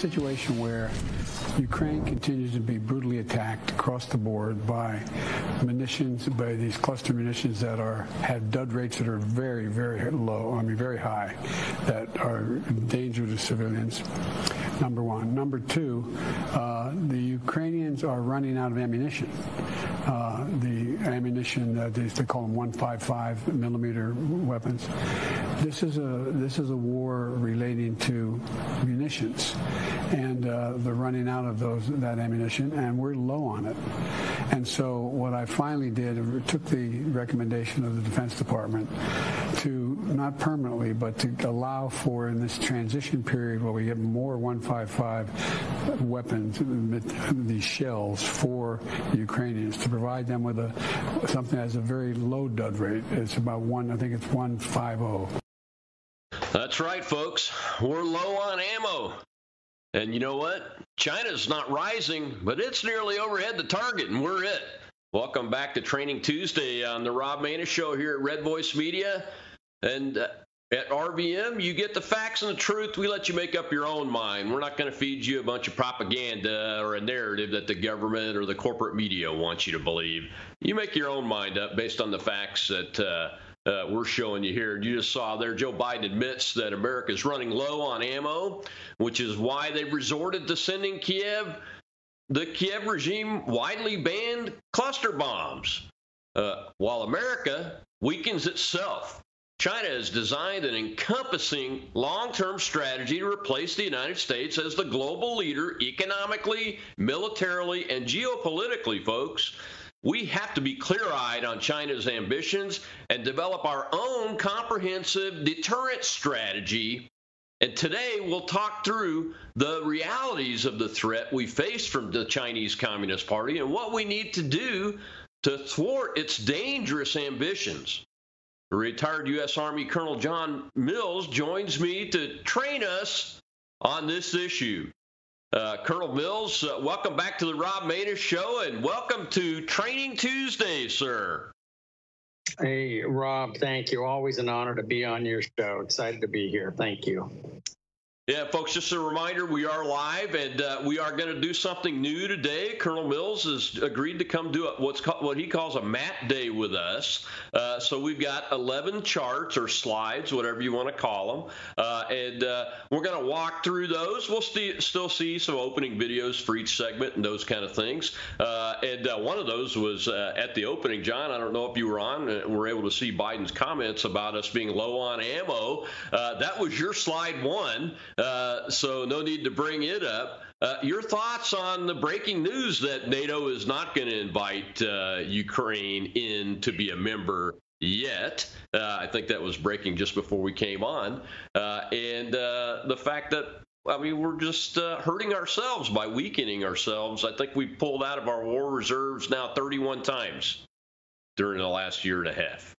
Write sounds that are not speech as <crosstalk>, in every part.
Situation where Ukraine continues to be brutally attacked across the board by munitions, by these cluster munitions that are have dud rates that are very, very low. I mean, very high, that are danger to civilians. Number one. Number two, uh, the Ukrainians are running out of ammunition. Uh, the ammunition that they, they call them 155 millimeter weapons. This is a this is a war relating to munitions and uh, the running out of those that ammunition, and we're low on it. And so what I finally did, uh, took the recommendation of the Defense Department to not permanently, but to allow for in this transition period where we get more 155 weapons, uh, these shells for the Ukrainians to provide them with a something that has a very low dud rate. It's about one, I think it's 150. That's right, folks. We're low on ammo. And you know what? China's not rising, but it's nearly overhead the target, and we're it. Welcome back to Training Tuesday on the Rob Maness Show here at Red Voice Media. And uh, at RVM, you get the facts and the truth. We let you make up your own mind. We're not going to feed you a bunch of propaganda or a narrative that the government or the corporate media wants you to believe. You make your own mind up based on the facts that. Uh, uh, we're showing you here. You just saw there, Joe Biden admits that America is running low on ammo, which is why they've resorted to sending Kiev, the Kiev regime widely banned cluster bombs. Uh, while America weakens itself, China has designed an encompassing long term strategy to replace the United States as the global leader economically, militarily, and geopolitically, folks. We have to be clear eyed on China's ambitions and develop our own comprehensive deterrent strategy. And today we'll talk through the realities of the threat we face from the Chinese Communist Party and what we need to do to thwart its dangerous ambitions. Retired U.S. Army Colonel John Mills joins me to train us on this issue. Uh, Colonel Mills, uh, welcome back to the Rob Maness Show and welcome to Training Tuesday, sir. Hey, Rob, thank you. Always an honor to be on your show. Excited to be here. Thank you. Yeah, folks, just a reminder we are live and uh, we are going to do something new today. Colonel Mills has agreed to come do a, what's called, what he calls a map day with us. Uh, so we've got 11 charts or slides, whatever you want to call them. Uh, and uh, we're going to walk through those. We'll st- still see some opening videos for each segment and those kind of things. Uh, and uh, one of those was at the opening, John. I don't know if you were on and were able to see Biden's comments about us being low on ammo. that was your slide one. Uh, so no need to bring it up. Uh, your thoughts on the breaking news that NATO is not going to invite uh, Ukraine in to be a member yet? Uh, I think that was breaking just before we came on, uh, and the fact that I mean, we're just uh, hurting ourselves by weakening ourselves. I think we pulled out of our war reserves now 31 times during the last year and a half.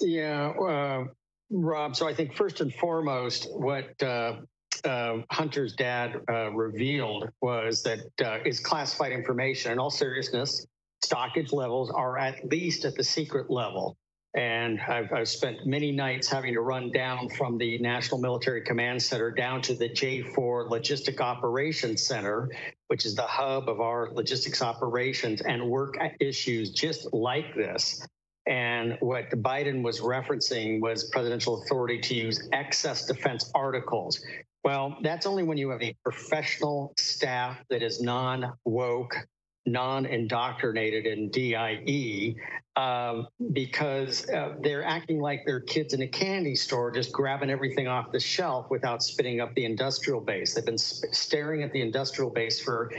Yeah, uh, Rob, so I think first and foremost, what uh, uh, Hunter's dad uh, revealed was that uh, is classified information. In all seriousness, stockage levels are at least at the secret level. And I've, I've, spent many nights having to run down from the National Military Command Center down to the J4 Logistic Operations Center, which is the hub of our logistics operations, and work issues just like this. And what Biden was referencing was presidential authority to use excess defense articles. Well, that's only when you have a professional staff that is non woke, non indoctrinated in DIE, um, because uh, they're acting like they're kids in a candy store, just grabbing everything off the shelf without spinning up the industrial base. They've been sp- staring at the industrial base for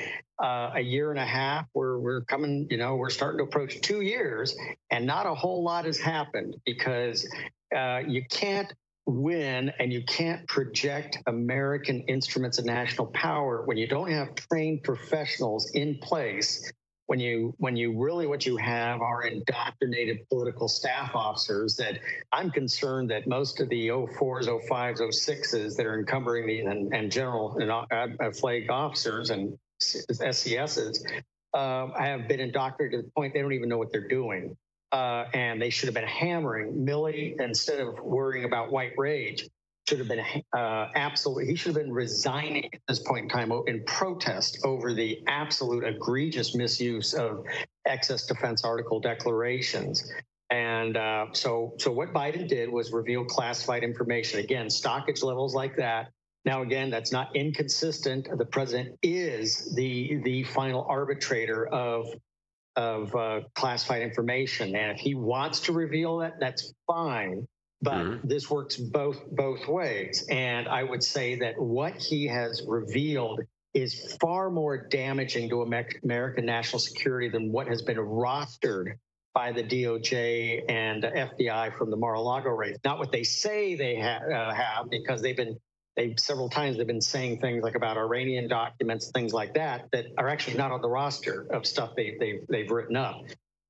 uh, a year and a half. We're we're coming, you know, we're starting to approach two years, and not a whole lot has happened because uh, you can't win and you can't project American instruments of national power when you don't have trained professionals in place. When you when you really what you have are indoctrinated political staff officers that I'm concerned that most of the 04s, 05s, 06s that are encumbering the and, and general and uh, flag officers and SCSs uh, have been indoctrinated to the point they don't even know what they're doing. Uh, and they should have been hammering Milley instead of worrying about white rage. should have been uh, absolutely, he should have been resigning at this point in time in protest over the absolute egregious misuse of excess defense article declarations. And uh, so, so what Biden did was reveal classified information. Again, stockage levels like that. Now, again, that's not inconsistent. The president is the the final arbitrator of of uh, classified information, and if he wants to reveal that, that's fine. But mm-hmm. this works both both ways, and I would say that what he has revealed is far more damaging to American national security than what has been rostered by the DOJ and FBI from the Mar-a-Lago raid. Not what they say they ha- uh, have, because they've been they several times they've been saying things like about Iranian documents, things like that, that are actually not on the roster of stuff they, they, they've written up.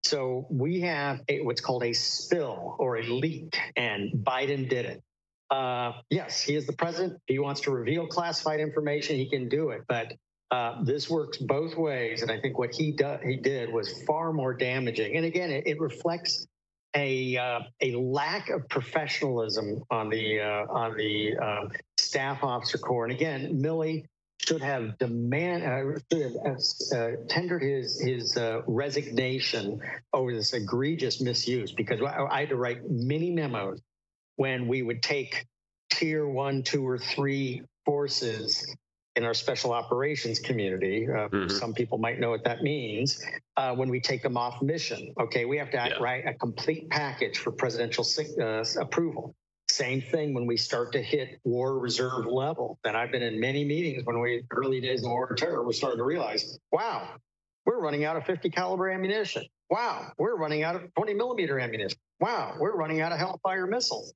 So we have a, what's called a spill or a leak, and Biden did it. Uh, yes, he is the president. He wants to reveal classified information, he can do it. But uh, this works both ways, and I think what he do, he did was far more damaging. And again, it, it reflects a uh, a lack of professionalism on the uh, on the uh, staff officer corps. And again, Milley should have demand uh, should have uh, tendered his his resignation over this egregious misuse. Because I had to write many memos when we would take tier one, two, or three forces in our special operations community. Uh, mm-hmm. Some people might know what that means. Uh, when we take them off mission, okay, we have to yeah. write a complete package for presidential uh, approval. Same thing when we start to hit war reserve level. And I've been in many meetings when we early days of war terror, we're starting to realize, wow, we're running out of 50 caliber ammunition. Wow, we're running out of 20 millimeter ammunition. Wow, we're running out of Hellfire missiles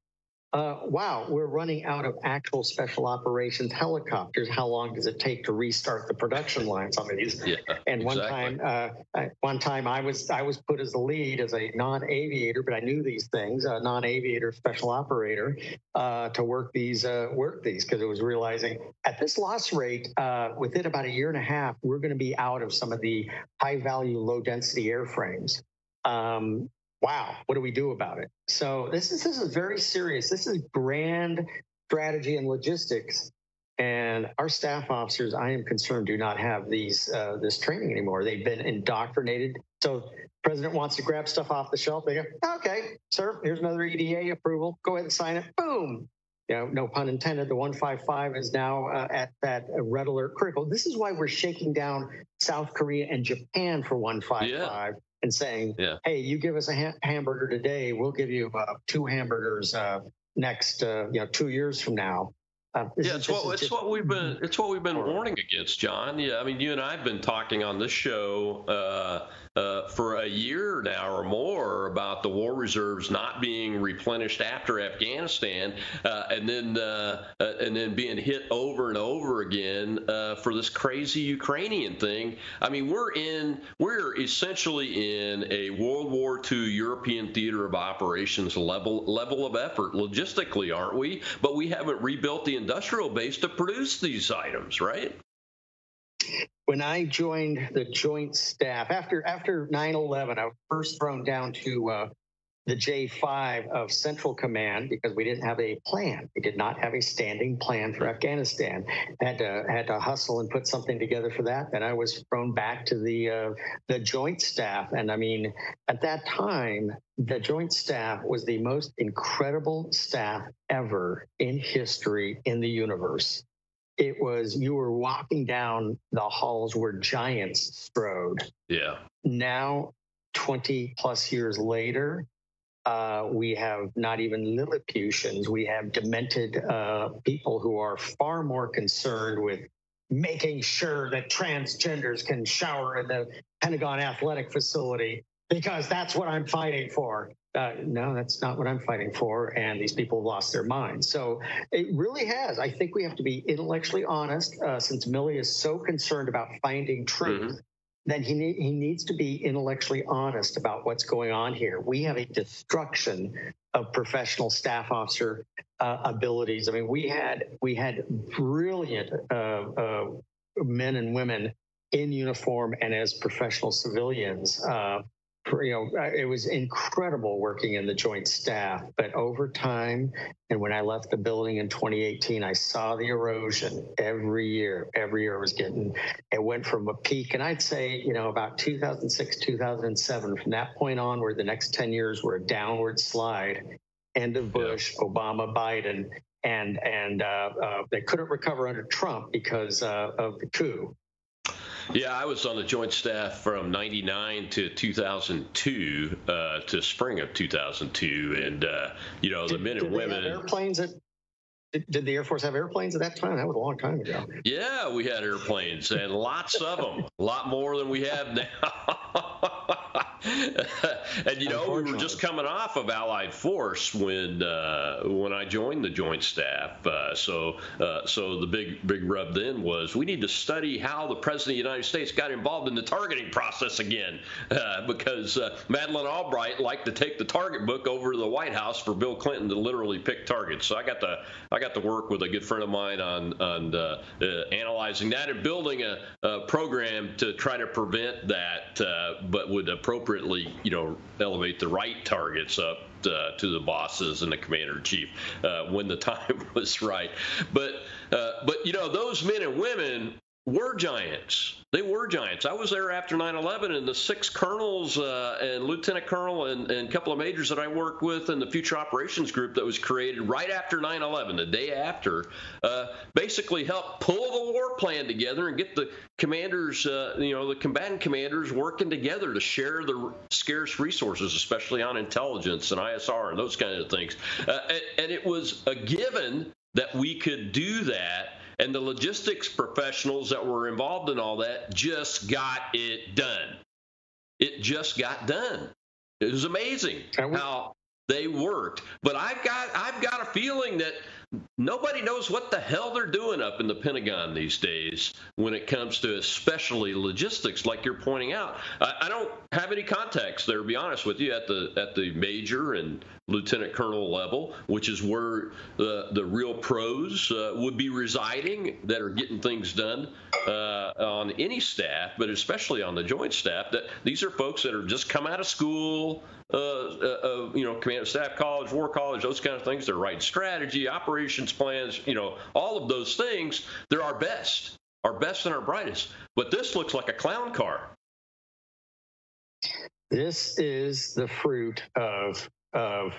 uh, wow, we're running out of actual special operations helicopters. How long does it take to restart the production lines on these? Yeah, and one exactly. time, uh, one time I was I was put as the lead as a non-aviator, but I knew these things, a non-aviator special operator, uh, to work these uh, work these because it was realizing at this loss rate, uh, within about a year and a half, we're going to be out of some of the high-value, low-density airframes. Um, wow, what do we do about it? So this is this is very serious. This is grand strategy and logistics. And our staff officers, I am concerned, do not have these uh, this training anymore. They've been indoctrinated. So president wants to grab stuff off the shelf. They go, okay, sir, here's another EDA approval. Go ahead and sign it. Boom. You know, no pun intended. The 155 is now uh, at that red alert critical. This is why we're shaking down South Korea and Japan for 155. Yeah and saying, yeah. "Hey, you give us a ha- hamburger today, we'll give you uh, two hamburgers uh, next, uh, you know, two years from now." Uh, yeah, it's what it's what we've been it's what we've been warning against, John. Yeah, I mean, you and I have been talking on this show uh, for a year now or more about the war reserves not being replenished after Afghanistan, uh, and then uh, uh and then being hit over and over again uh, for this crazy Ukrainian thing. I mean, we're in we're essentially in a World War II European theater of operations level level of effort logistically, aren't we? But we haven't rebuilt the industrial base to produce these items, right? When I joined the Joint Staff after after 9/11, I was first thrown down to uh, the J5 of Central Command because we didn't have a plan. We did not have a standing plan for Afghanistan. Had to had to hustle and put something together for that. Then I was thrown back to the uh, the Joint Staff, and I mean, at that time, the Joint Staff was the most incredible staff ever in history in the universe it was you were walking down the halls where giants strode. Yeah. Now, 20 plus years later, uh, we have not even Lilliputians. We have demented uh, people who are far more concerned with making sure that transgenders can shower in the Pentagon athletic facility because that's what I'm fighting for uh, no, that's not what I'm fighting for. And these people have lost their minds. So it really has. I think we have to be intellectually honest. Uh, since Milley is so concerned about finding truth, mm-hmm. then he ne- he needs to be intellectually honest about what's going on here. We have a destruction of professional staff officer uh, abilities. I mean, we had we had brilliant uh, uh, men and women in uniform and as professional civilians. You know, it was incredible working in the joint staff. But over time, and when I left the building in 2018, I saw the erosion every year. Every year was getting, it went from a peak. And I'd say, you know, about 2006, 2007, from that point on, where the next 10 years were a downward slide, end of Bush, yeah. Obama, Biden. And and uh, uh, they couldn't recover under Trump because uh, of the coup. Yeah, I was on the joint staff from 99 to 2002 uh, to spring of 2002. And, uh, you know, the men and women. airplanes at did, the Air Force have airplanes at that time? That was a long time ago. Yeah, we had airplanes and lots of them, a lot more than we have now. <laughs> <laughs> and you know, we were just coming off of Allied Force when uh, when I joined the Joint Staff. Uh, so uh, so the big big rub then was we need to study how the President of the United States got involved in the targeting process again, <laughs> uh, because uh, Madeleine Albright liked to take the target book over to the White House for Bill Clinton to literally pick targets. So I got to I got to work with a good friend of mine on on uh, analyzing that and building a, a, program to try to prevent that, but would appropriately you know elevate the right targets up uh, to the bosses and the commander in chief uh, when the <laughs> time was right. But uh, but you know those men and women were giants. They were giants. I was there after 9/11, and the six colonels uh, and lieutenant colonel and, and, a couple of majors that I worked with in the Future Operations Group that was created right after 9/11, the day after, uh, basically helped pull the war plan together and get the commanders, uh, you know, the combatant commanders working together to share the scarce resources, especially on intelligence and ISR and those kinds of things. Uh, and, and it was a given that we could do that and the logistics professionals that were involved in all that just got it done. It just got done. It was amazing how they worked. But I've got I've got a feeling that nobody knows what the hell they're doing up in the Pentagon these days when it comes to especially logistics, like you're pointing out. I, I don't have any contacts there, to be honest with you, at the at the major and lieutenant colonel level, which is where the the real pros uh, would be residing that are getting things done uh, on any staff, but especially on the joint staff. That these are folks that are just come out of school, uh, uh, you know, command staff college, war college, those kind of things. They're strategy, operations plans, you know, all of those things. They're our best, our best and our brightest. But this looks like a clown car. This is the fruit of of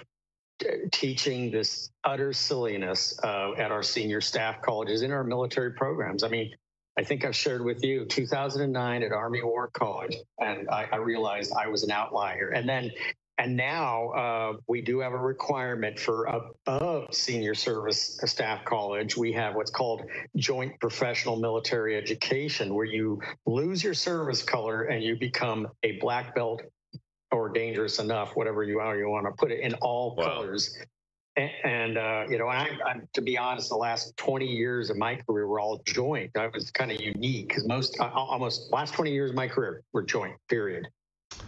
teaching this utter silliness uh, at our senior staff colleges in our military programs. I mean, I think I've shared with you 2009 at Army War College, and I, I realized I was an outlier. And then, and now uh, we do have a requirement for above senior service staff college. We have what's called joint professional military education, where you lose your service color and you become a black belt or dangerous enough, whatever you are, you want to put it in all wow. colors. And, and uh, you know, I, I, to be honest, the last 20 years of my career were all joint. I was kind of unique because most, uh, almost last 20 years of my career were joint. Period.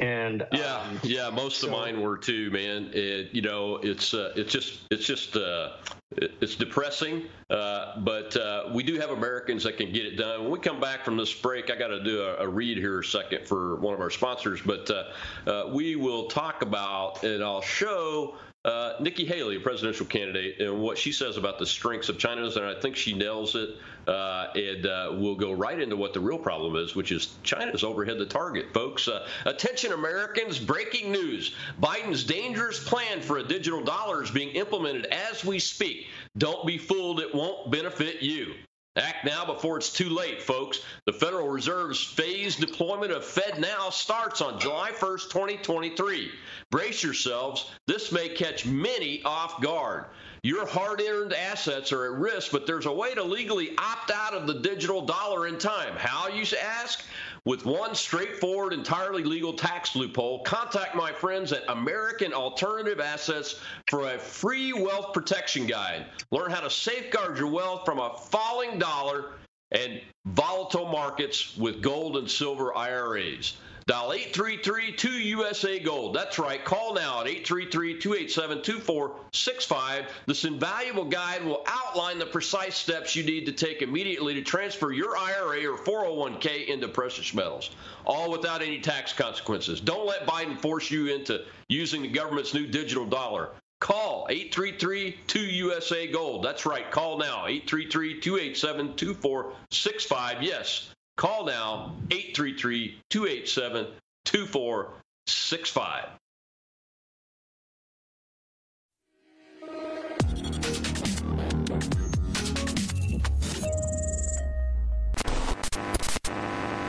And yeah, um, yeah, most so, of mine were too, man. It, you know, it's uh, it's just it's just uh, it's depressing, uh, but uh, we do have Americans that can get it done. When we come back from this break, I got to do a, a, read here a second for one of our sponsors, but uh, uh, we will talk about and I'll show uh, Nikki Haley, a presidential candidate, and what she says about the strengths of China, and I think she nails it. Uh, and uh, we'll go right into what the real problem is, which is China's overhead the target, folks. Uh, attention, Americans! Breaking news: Biden's dangerous plan for a digital dollar is being implemented as we speak. Don't be fooled; it won't benefit you. Act now before it's too late, folks. The Federal Reserve's phased deployment of FedNow starts on July 1st, 2023. Brace yourselves. This may catch many off guard. Your hard earned assets are at risk, but there's a way to legally opt out of the digital dollar in time. How, you ask? With one straightforward, entirely legal tax loophole, contact my friends at American Alternative Assets for a free wealth protection guide. Learn how to safeguard your wealth from a falling dollar and volatile markets with gold and silver IRAs. Dial 833-2USA Gold. That's right. Call now at 833-287-2465. This invaluable guide will outline the precise steps you need to take immediately to transfer your IRA or 401k into precious metals, all without any tax consequences. Don't let Biden force you into using the government's new digital dollar. Call 833-2USA Gold. That's right. Call now 833-287-2465. Yes. Call now 833 287 2465.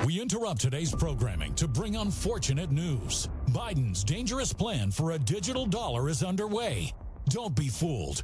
We interrupt today's programming to bring unfortunate news. Biden's dangerous plan for a digital dollar is underway. Don't be fooled.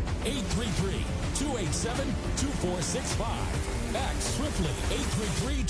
833 287 2465. Act swiftly 833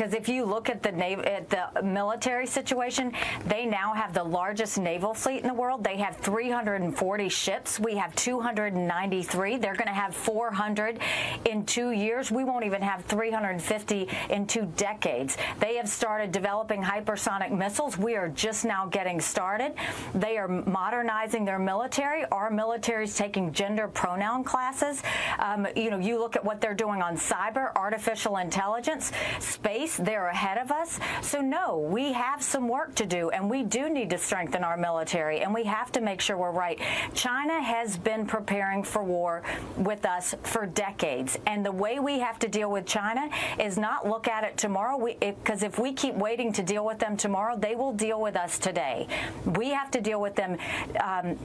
because if you look at the nav- at the military situation, they now have the largest naval fleet in the world. They have 340 ships. We have 293. They're going to have 400 in two years. We won't even have 350 in two decades. They have started developing hypersonic missiles. We are just now getting started. They are modernizing their military. Our military is taking gender pronoun classes. Um, you know, you look at what they're doing on cyber, artificial intelligence, space they're ahead of us. So, no, we have some work to do, and we do need to strengthen our military, and we have to make sure we're right. China has been preparing for war with us for decades, and the way we have to deal with China is not look at it tomorrow, because if we keep waiting to deal with them tomorrow, they will deal with us today. We have to deal with them um,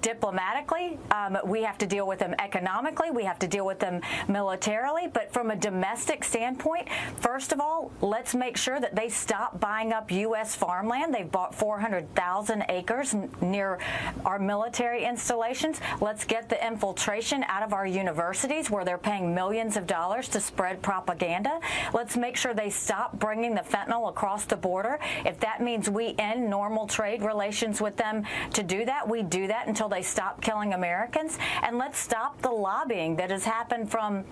diplomatically, um, we have to deal with them economically, we have to deal with them militarily, but from a domestic standpoint, First of all, let's make sure that they stop buying up U.S. farmland. They've bought 400,000 acres near our military installations. Let's get the infiltration out of our universities where they're paying millions of dollars to spread propaganda. Let's make sure they stop bringing the fentanyl across the border. If that means we end normal trade relations with them to do that, we do that until they stop killing Americans. And let's stop the lobbying that has happened from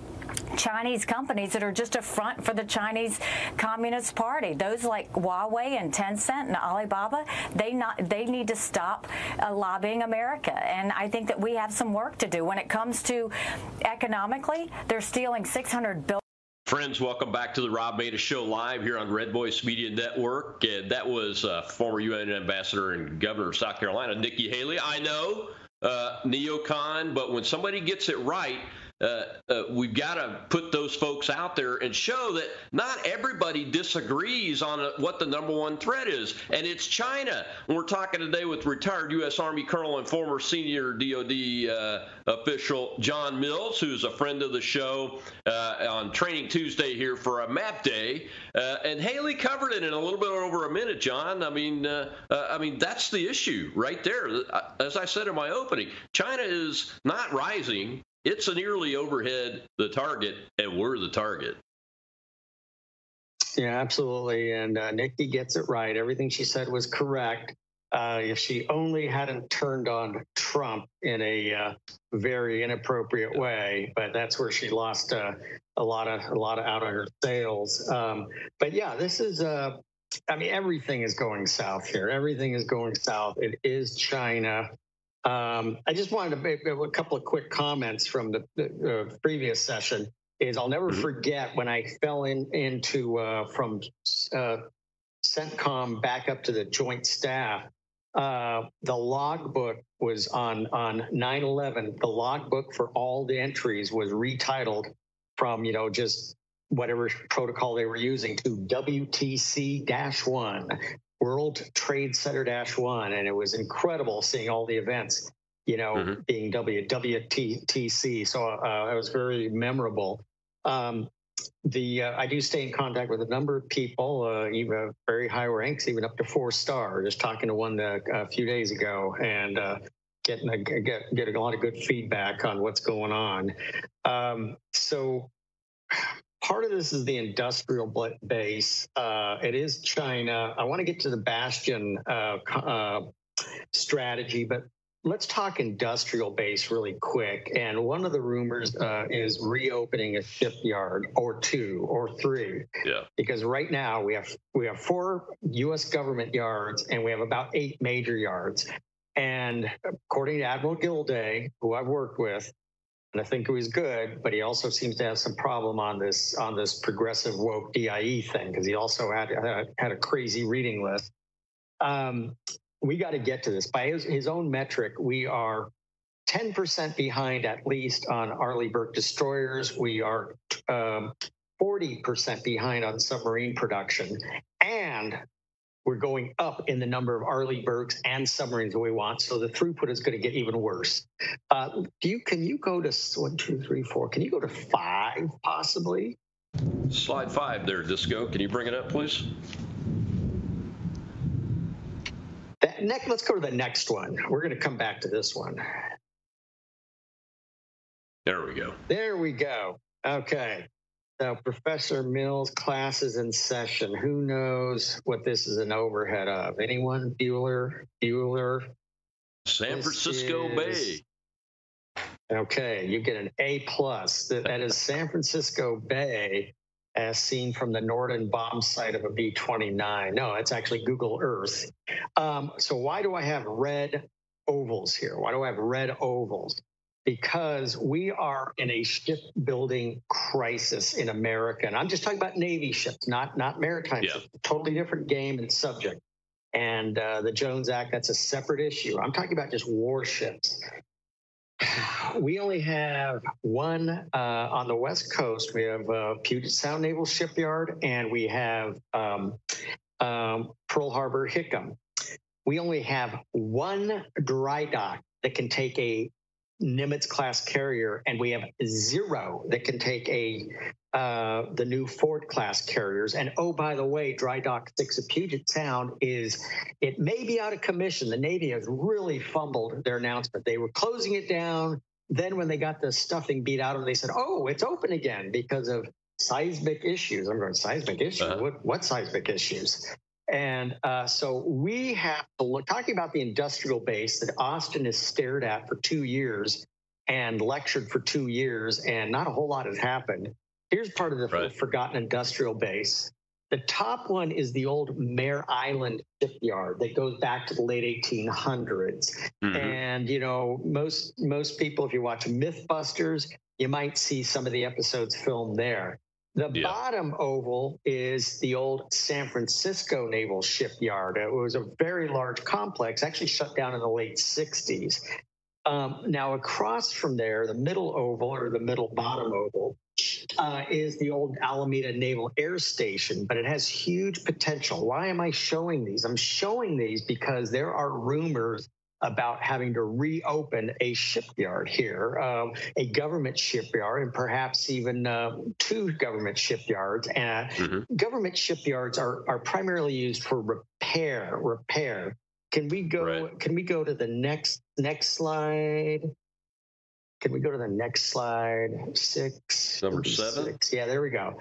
Chinese companies that are just a front for the Chinese Communist Party. Those like Huawei and Tencent and Alibaba, they not they need to stop uh, lobbying America. And I think that we have some work to do when it comes to economically. They're stealing 600 billion. Friends, welcome back to the Rob Maness Show live here on Red Voice Media Network. And that was uh, former UN Ambassador and Governor of South Carolina, Nikki Haley. I know, uh, neocon, but when somebody gets it right, uh, uh, we've got to put those folks out there and show that not everybody disagrees on a, what the number one threat is, and it's China. We're talking today with retired U.S. Army Colonel and former senior DoD uh, official John Mills, who's a friend of the show uh, on Training Tuesday here for a Map Day, uh, and Haley covered it in a little bit over a minute. John, I mean, I mean that's the issue right there. As I said in my opening, China is not rising it's nearly overhead the target, and we're the target. Yeah, absolutely. And uh, Nikki gets it right. Everything she said was correct. uh, if she only hadn't turned on Trump in a uh, very inappropriate way. But that's where she lost uh, a lot of a lot of out of her sails. Um, but yeah, this is. Uh, I mean, everything is going south here. Everything is going south. It is China. Um, I just wanted to make a couple of quick comments from the, the uh, previous session. Is I'll never mm-hmm. forget when I fell in into uh, from uh, CENTCOM back up to the Joint Staff. Uh, the logbook was on on 9/11. The logbook for all the entries was retitled from you know just whatever protocol they were using to WTC-1, World Trade Center dash one, and it was incredible seeing all the events, you know, mm-hmm. being WTC. So uh, it was very memorable. Um, the uh, I do stay in contact with a number of people, uh, even very high ranks, even up to four star. Just talking to one uh, a few days ago, and uh, getting a, get getting a lot of good feedback on what's going on. Um, so part of this is the industrial base. Uh, it is China. I want to get to the Bastion uh, uh, strategy, but let's talk industrial base really quick. And one of the rumors uh, is reopening a shipyard or two or three. Yeah. Because right now we have we have four U.S. government yards and we have about eight major yards. And according to Admiral Gilday, who I've worked with, and I think it was good, but he also seems to have some problem on this on this progressive woke DIE thing because he also had had a crazy reading list. Um, we got to get to this by his, his own metric. We are 10% behind at least on Arleigh Burke destroyers. We are um, 40% behind on submarine production. And we're going up in the number of Arleigh Burkes and submarines that we want. So the throughput is going to get even worse. Uh, do you can you go to one, two, three, four? Can you go to five possibly? Slide five there, Disco. Can you bring it up, please? That, next, let's go to the next one. We're going to come back to this one. There we go. There we go. Okay. So Professor Mills classes in session. Who knows what this is an overhead of? Anyone? Bueller? Bueller? San Francisco is... Bay. Okay, you get an A plus. That is San Francisco Bay, as seen from the Norden bomb site of a B 29. No, it's actually Google Earth. Um, so why do I have red ovals here? Why do I have red ovals? Because we are in a shipbuilding crisis in America. And I'm just talking about Navy ships, not, not maritime yeah. ships, totally different game and subject. And uh, the Jones Act, that's a separate issue. I'm talking about just warships. <sighs> We only have one uh, on the West Coast. We have uh, Puget Sound Naval Shipyard and we have um, um, Pearl Harbor Hickam. We only have one dry dock that can take a Nimitz class carrier, and we have zero that can take a uh, the new Ford class carriers. And oh, by the way, Dry Dock Six of Puget Sound is it may be out of commission. The Navy has really fumbled their announcement. They were closing it down. Then when they got the stuffing beat out of them, they said, "Oh, it's open again because of seismic issues." I'm going seismic issues. Uh-huh. What what seismic issues? And uh, so we have to look, talking about the industrial base that Austin has stared at for two years and lectured for two years, and not a whole lot has happened. Here's part of the right. forgotten industrial base. The top one is the old Mare Island shipyard that goes back to the late 1800s. Mm-hmm. And you know, most most people, if you watch MythBusters, you might see some of the episodes filmed there. The yeah. bottom oval is the old San Francisco Naval Shipyard. It was a very large complex, actually shut down in the late 60s. Um, now, across from there, the middle oval or the middle bottom oval uh, is the old Alameda Naval Air Station, but it has huge potential. Why am I showing these? I'm showing these because there are rumors about having to reopen a shipyard here, um, a government shipyard, and perhaps even uh, two government shipyards. And mm-hmm. government shipyards are, are primarily used for repair. Repair. Can we go? Right. Can we go to the next next slide? Can we go to the next slide? Six. Number seven. Six. Yeah, there we go.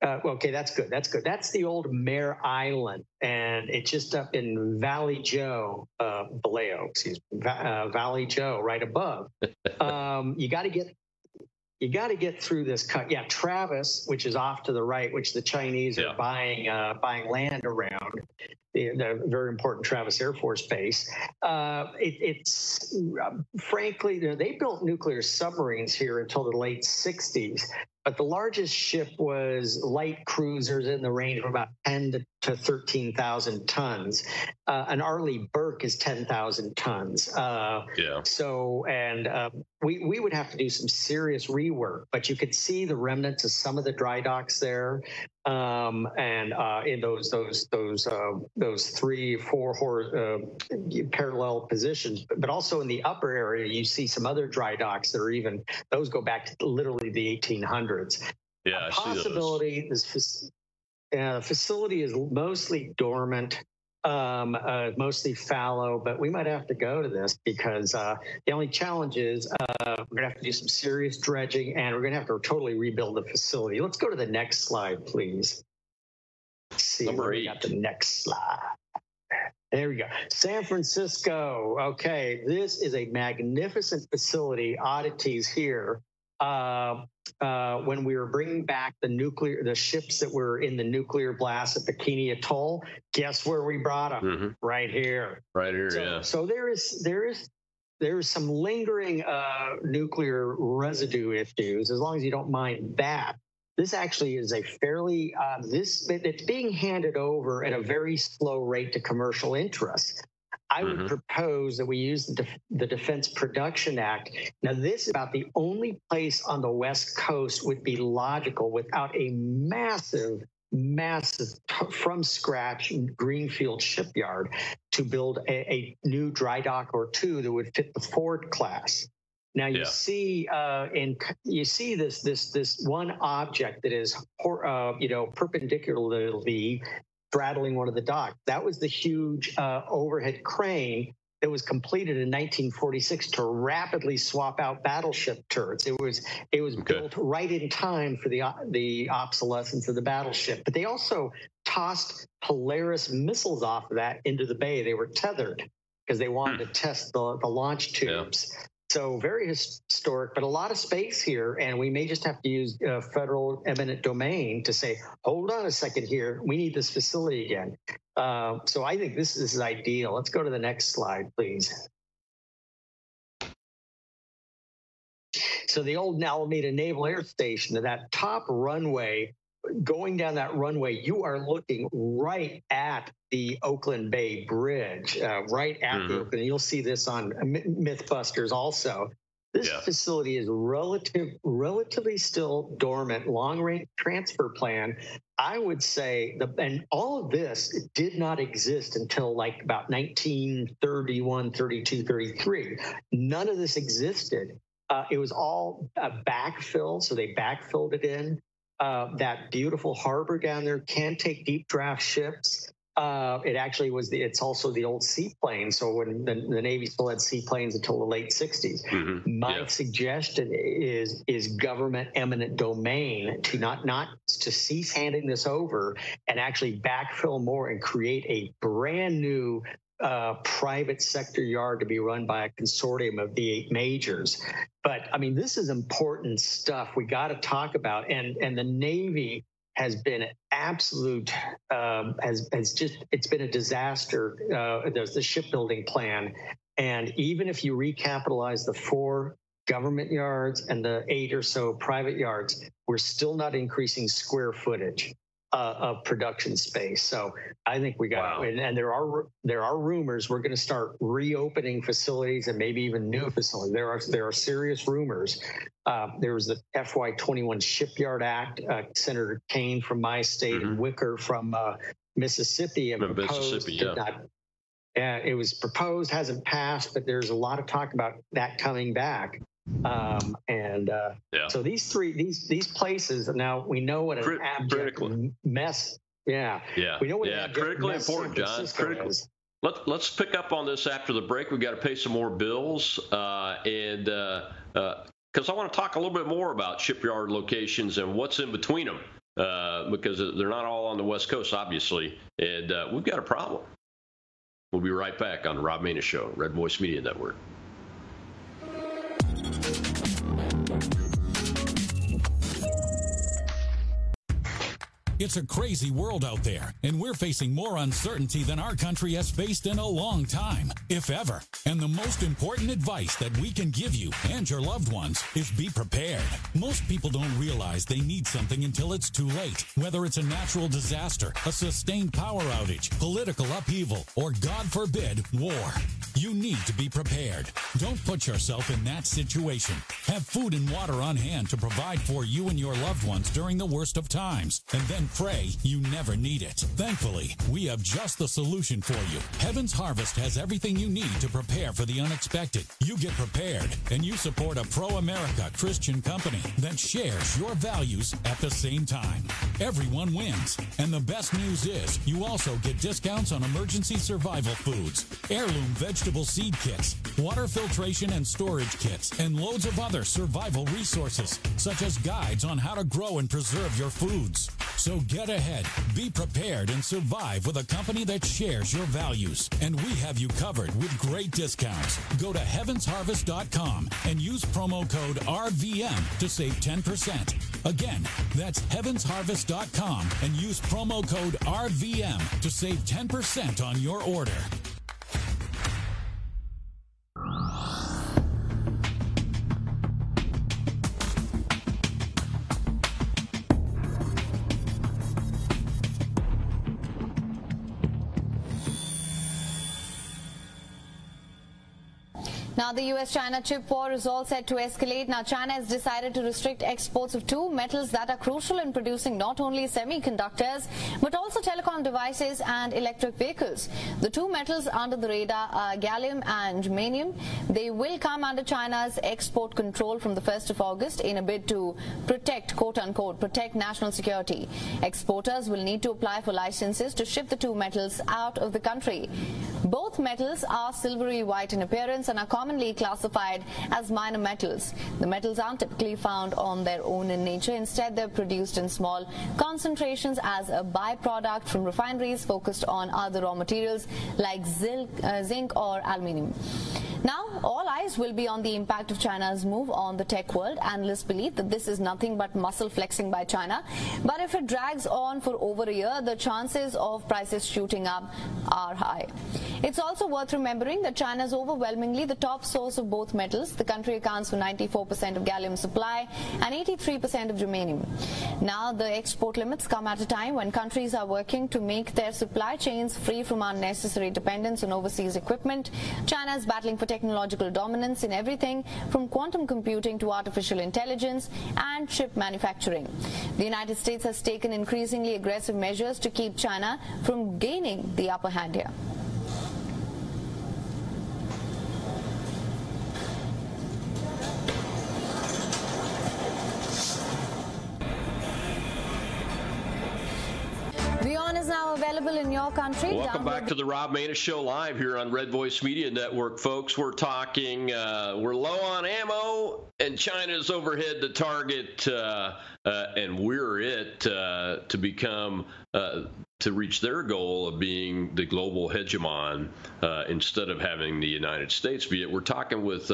Uh, okay, that's good. That's good. That's the old Mare Island, and it's just up in Valley Joe, uh, Vallejo, excuse me, uh, Valley Joe, right above. <laughs> um, you got to get you got to get through this cut. Yeah, Travis, which is off to the right, which the Chinese yeah. are buying uh, buying land around, the, the, very important Travis Air Force Base. Uh, it, it's uh, frankly, they built nuclear submarines here until the late 60s, but the largest ship was light cruisers in the range of about 10 to, to 13,000 tons. Uh, an Arleigh Burke is 10,000 tons. Uh, yeah. So, and uh, we, we would have to do some serious rework, but you could see the remnants of some of the dry docks there. Um, and uh, in those those those uh, those three four uh, parallel positions, but also in the upper area, you see some other dry docks that are even those go back to literally the 1800s. Yeah, A possibility this uh, facility is mostly dormant um, uh, mostly fallow, but we might have to go to this because uh, the only challenge is uh, we're going to have to do some serious dredging and we're going to have to totally rebuild the facility. Let's go to the next slide, please. Let's see, Number eight. We got the next slide. There we go. San Francisco. Okay, this is a magnificent facility. Oddities here. Uh, uh, when we were bringing back the nuclear, the ships that were in the nuclear blast at the Bikini Atoll. Guess where we brought them? Mm-hmm. Right here. Right here. So, yeah. So there is there is there is some lingering uh, nuclear residue issues. As long as you don't mind that. This actually is a fairly uh, this it's being handed over at a very slow rate to commercial interests. I would mm-hmm. propose that we use the, Def- the Defense Production Act. Now, this is about the only place on the West Coast would be logical without a massive, massive from scratch greenfield shipyard to build a, a new dry dock or two that would fit the Ford class. Now you yeah. see, uh, in you see this this this one object that is, uh, you know, perpendicularly straddling one of the docks. That was the huge uh, overhead crane that was completed in 1946 to rapidly swap out battleship turrets. It was it was okay. built right in time for the the obsolescence of the battleship. But they also tossed Polaris missiles off of that into the bay. They were tethered because they wanted hmm. to test the, the launch tubes. Yeah. So very historic, but a lot of space here, and we may just have to use uh, federal eminent domain to say, hold on a second here, we need this facility again. Uh, so I think this, this is ideal. Let's go to the next slide, please. So the old Alameda Naval Air Station, that top runway going down that runway, you are looking right at the Oakland Bay Bridge, uh, right at mm-hmm. the Oakland. You'll see this on MythBusters also. This yeah. facility is relative, relatively still dormant. Long range transfer plan. I would say the and all of this did not exist until like about 1931, 32, 33. None of this existed. Uh, it was all a backfill, so they backfilled it in uh, that beautiful harbor down there can take deep draft ships. Uh, it actually was the, it's also the old seaplane. So when the, the, Navy still had seaplanes until the late 60s. Mm-hmm. My yeah. suggestion is is government eminent domain to not not to cease handing this over and actually backfill more and create a brand new uh, private sector yard to be run by a consortium of the eight majors. But I mean, this is important stuff we got to talk about. And and the Navy has been absolute um, has has just it's been a disaster. Uh, there's the shipbuilding plan, and even if you recapitalize the four government yards and the eight or so private yards, we're still not increasing square footage uh, of production space. So I think we got, wow. and, and, there are there are rumors we're going to start reopening facilities and maybe even new facilities. There are there are serious rumors. Uh, there was the FY21 Shipyard Act. Uh, Senator Kaine from my state mm-hmm. and Wicker from uh, Mississippi and proposed. Mississippi, yeah. Not, uh, it was proposed, hasn't passed, but there's a lot of talk about that coming back. Um, and uh, yeah. so these three, these these places. Now we know what an Crit- abject mess. Yeah. Yeah. We know what yeah. Critically important, John. Critical. Let, let's pick up on this after the break. We've got to pay some more bills, uh, and because uh, uh I want to talk a little bit more about shipyard locations and what's in between them. uh, because they're not all on the West Coast, obviously, and uh, we've got a problem. We'll be right back on the Rob Maness Show, Red Voice Media Network. It's a crazy world out there, and we're facing more uncertainty than our country has faced in a long time, if ever. And the most important advice that we can give you and your loved ones is be prepared. Most people don't realize they need something until it's too late, whether it's a natural disaster, a sustained power outage, political upheaval, or God forbid, war. You need to be prepared. Don't put yourself in that situation. Have food and water on hand to provide for you and your loved ones during the worst of times, and then pray you never need it. Thankfully, we have just the solution for you. Heaven's Harvest has everything you need to prepare for the unexpected. You get prepared, and you support a pro America Christian company that shares your values at the same time. Everyone wins. And the best news is you also get discounts on emergency survival foods, heirloom vegetable seed kits, water filtration and storage kits, and loads of other survival resources, such as guides on how to grow and preserve your foods. So get ahead, be prepared, and survive with a company that shares your values. And we have you covered with great discounts. Go to heavensharvest.com and use promo code RVM to save 10%. Again, that's heavensharvest.com and use promo code RVM to save 10% on your order. Now, the US China chip war is all set to escalate. Now, China has decided to restrict exports of two metals that are crucial in producing not only semiconductors but also telecom devices and electric vehicles. The two metals under the radar are gallium and germanium. They will come under China's export control from the 1st of August in a bid to protect, quote unquote, protect national security. Exporters will need to apply for licenses to ship the two metals out of the country. Both metals are silvery white in appearance and are commonly classified as minor metals. The metals aren't typically found on their own in nature. Instead, they're produced in small concentrations as a byproduct from refineries focused on other raw materials like uh, zinc or aluminium. Now, all eyes will be on the impact of China's move on the tech world. Analysts believe that this is nothing but muscle flexing by China. But if it drags on for over a year, the chances of prices shooting up are high. It's also worth remembering that China is overwhelmingly the top source of both metals. The country accounts for 94% of gallium supply and 83% of germanium. Now, the export limits come at a time when countries are working to make their supply chains free from unnecessary dependence on overseas equipment. China is battling for technological dominance in everything from quantum computing to artificial intelligence and chip manufacturing. The United States has taken increasingly aggressive measures to keep China from gaining the upper hand here. WION is now available in your country. Welcome Download back to the Rob Maness Show live here on Red Voice Media Network, folks. We're talking, uh, we're low on ammo, and China's overhead the target, uh, uh, and we're it uh, to become uh, to reach their goal of being the global hegemon uh, instead of having the United States be it. We're talking with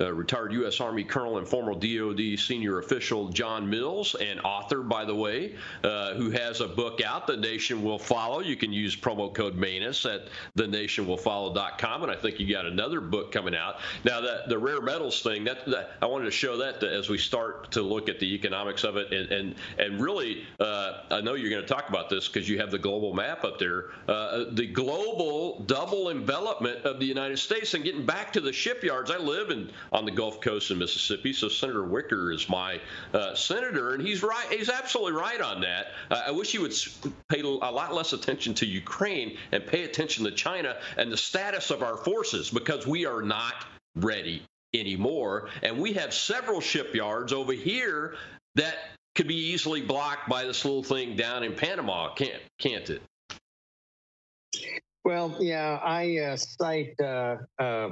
uh, retired U.S. Army Colonel and former DoD senior official John Mills, and author, by the way, uh, who has a book out, The Nation Will Follow. You can use promo code Maness at thenationwillfollow.com, and I think you got another book coming out. Now, that the rare metals thing, that, that I wanted to show that as we start to look at the economics of it, and and, and really, uh, I know you're going to talk about this because you have the global map up there. Uh, the global double envelopment of the United States, and getting back to the shipyards. I live in on the Gulf Coast in Mississippi. So Senator Wicker is my uh, senator, and he's right. He's absolutely right on that. Uh, I wish he would pay a lot less attention to Ukraine and pay attention to China and the status of our forces because we are not ready anymore. And we have several shipyards over here that could be easily blocked by this little thing down in Panama, can't can't it? Well, yeah, I uh, cite uh, uh,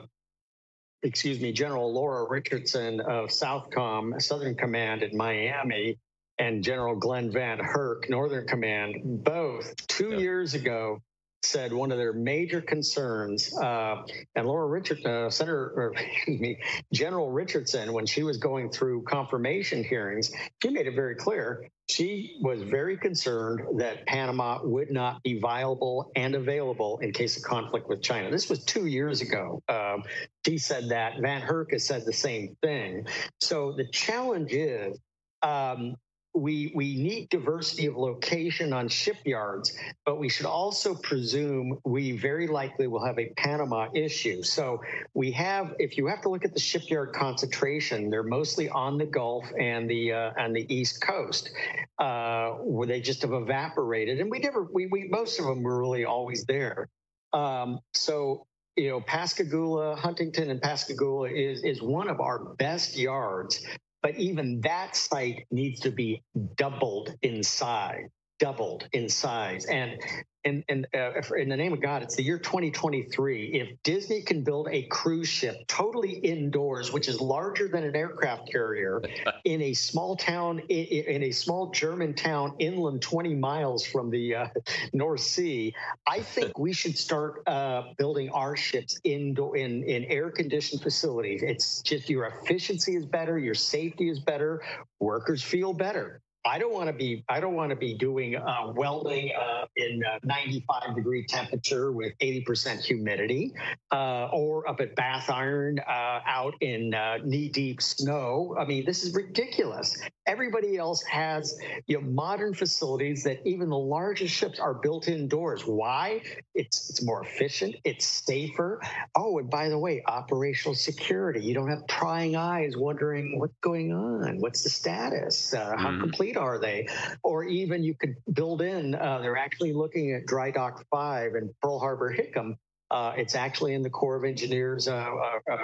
excuse me, General Laura Richardson of Southcom, Southern Command in Miami. and General Glen VanHerck, Northern Command, both two years ago said one of their major concerns, uh, and Laura Richard, uh, Senator, or, <laughs> me, General Richardson, when she was going through confirmation hearings, she made it very clear she was very concerned that Panama would not be viable and available in case of conflict with China. This was two years ago. Um, she said that. VanHerck has said the same thing. So the challenge is um, we we need diversity of location on shipyards, but we should also presume we very likely will have a Panama issue. So we have, if you have to look at the shipyard concentration, they're mostly on the Gulf and the uh, and the East Coast, uh, where they just have evaporated, and we never we, we most of them were really always there. Um, so you know, Pascagoula, Huntington, and Pascagoula is is one of our best yards but even that site needs to be doubled in size, doubled in size. And and, and uh, in the name of God, it's the year 2023. If Disney can build a cruise ship totally indoors, which is larger than an aircraft carrier, <laughs> in a small town, in, in, a small German town inland 20 miles from the uh, North Sea, I think we should start uh, building our ships indoor in, in air conditioned facilities. It's just your efficiency is better, your safety is better, workers feel better. I don't want to be I don't want to be doing uh, welding uh, in uh, 95 degree temperature with 80% humidity, uh, or up at Bath Iron uh, out in uh, knee deep snow. I mean, this is ridiculous. Everybody else has you know modern facilities that even the largest ships are built indoors. Why? It's it's more efficient. It's safer. Oh, and by the way, operational security. You don't have prying eyes wondering what's going on. What's the status? How mm. complete complete are they? Or even you could build in, uh, they're actually looking at Dry Dock 5 and Pearl Harbor Hickam uh, it's actually in the Corps of Engineers uh, uh, uh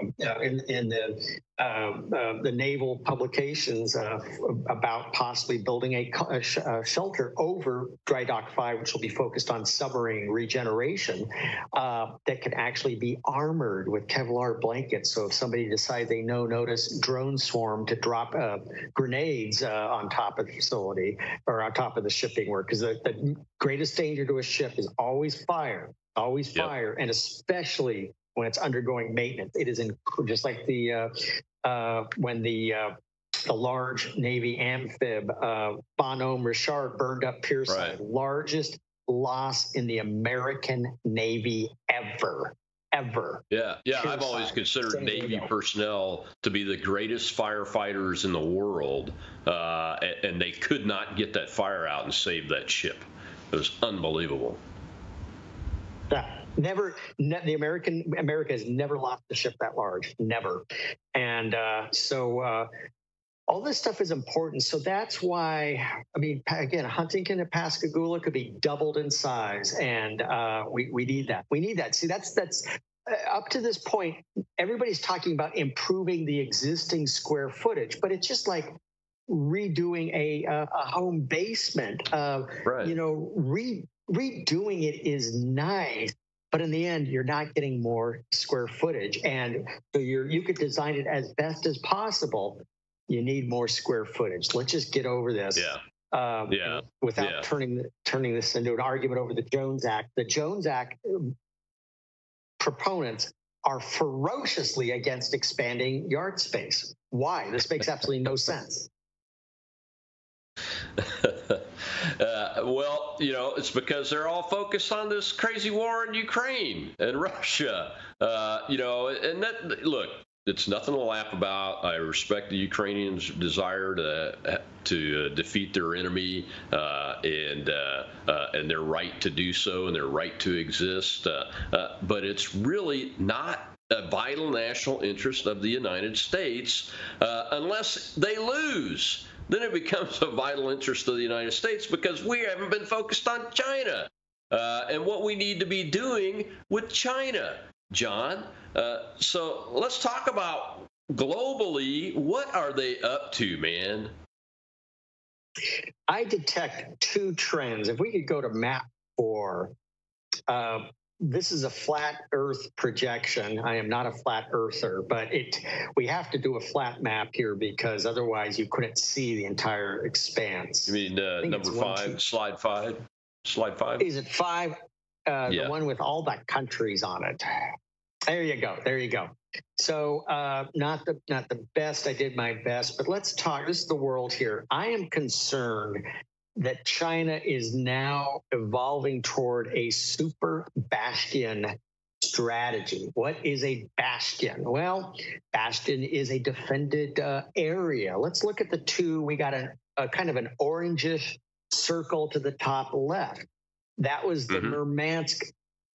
um, in, in, the um, uh, the naval publications uh, about possibly building a, a, sh- a, shelter over Dry Dock Five, which will be focused on submarine regeneration, that can actually be armored with Kevlar blankets. So if somebody decides they no notice drone swarm to drop grenades on top of the facility or on top of the shipping work, because the, the greatest danger to a ship is always fire always fire, yep. and especially when it's undergoing maintenance. It is in, just like the uh, uh, when the uh, the large Navy amphib uh, Bonhomme Richard burned up Pearson, right. largest loss in the American Navy ever. Ever. Yeah, yeah. I've always considered Navy personnel to be the greatest firefighters in the world, uh, and they could not get that fire out and save that ship. It was unbelievable. Yeah, never. Ne- the American America has never lost a ship that large, never. And uh, so uh, all this stuff is important. So that's why, I mean, again, Huntington and Pascagoula could be doubled in size, and uh, we we need that. We need that. See, that's that's uh, up to this point. Everybody's talking about improving the existing square footage, but it's just like redoing a a, a home basement. Uh, right. You know, re redoing it is nice, but in the end, you're not getting more square footage. And so you're, you could design it as best as possible. You need more square footage. Let's just get over this. Yeah. Um, yeah. Without yeah. turning turning this into an argument over the Jones Act, the Jones Act um, proponents are ferociously against expanding yard space. Why? This makes absolutely no sense. <laughs> Uh, well, you know, it's because they're all focused on this crazy war in Ukraine and <laughs> Russia. Uh, you know, and that look, it's nothing to laugh about. I respect the Ukrainians' desire to to uh, defeat their enemy uh, and uh, uh and their right to do so and their right to exist. Uh, uh, but it's really not a vital national interest of the United States unless they lose then it becomes a vital interest of the United States because we haven't been focused on China uh, and what we need to be doing with China, John. Uh, so let's talk about globally what are they up to, man? I detect two trends. If we could go to map four, uh, this is a flat Earth projection. I am not a flat earther, but it we have to do a flat map here because otherwise you couldn't see the entire expanse. You mean uh, number five, one, slide five, slide five? Is it five? Uh, yeah. The one with all the countries on it. There you go. There you go. So uh, not the not the best. I did my best, but let's talk. This is the world here. I am concerned that China is now evolving toward a super bastion strategy. What is a bastion? Well, bastion is a defended uh, area. Let's look at the two. We got a, a, kind of an orangish circle to the top left. That was the mm-hmm. Murmansk.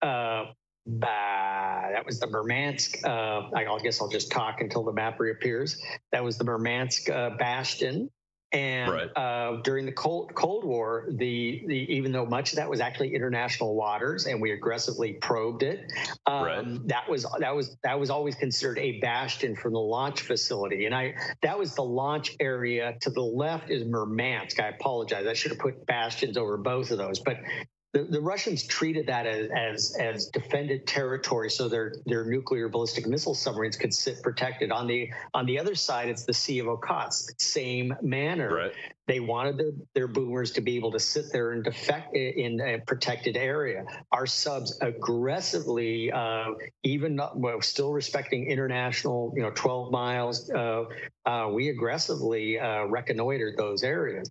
Uh, that was the Murmansk. Uh, I guess I'll just talk until the map reappears. That was the Murmansk uh, bastion. And right. uh, during the Cold Cold War, the, the even though much of that was actually international waters, and we aggressively probed it, um, right. that was that was that was always considered a bastion from the launch facility. And I that was the launch area. To the left is Murmansk. I apologize. I should have put bastions over both of those. But the, the Russians treated that as, as, as defended territory, so their their nuclear ballistic missile submarines could sit protected. On the on the other side, it's the Sea of Okhotsk, same manner. Right. They wanted their, their boomers to be able to sit there and defect in a protected area. Our subs aggressively, uh, even not, well, still respecting international, you know, 12 miles, uh, uh, we aggressively uh, reconnoitered those areas.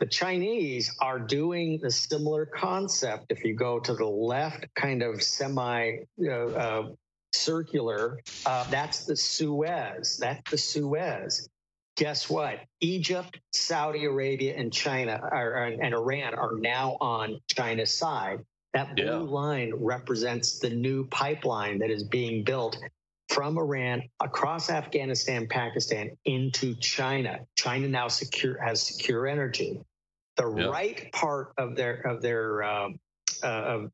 The Chinese are doing the similar concept. If you go to the left, kind of semi uh, uh, circular, uh, that's the Suez. That's the Suez. Guess what? Egypt, Saudi Arabia, and China are, and Iran are now on China's side. That blue yeah. line represents the new pipeline that is being built from Iran across Afghanistan, Pakistan into China. China now secure has secure energy. The right part of their of their um, uh, of,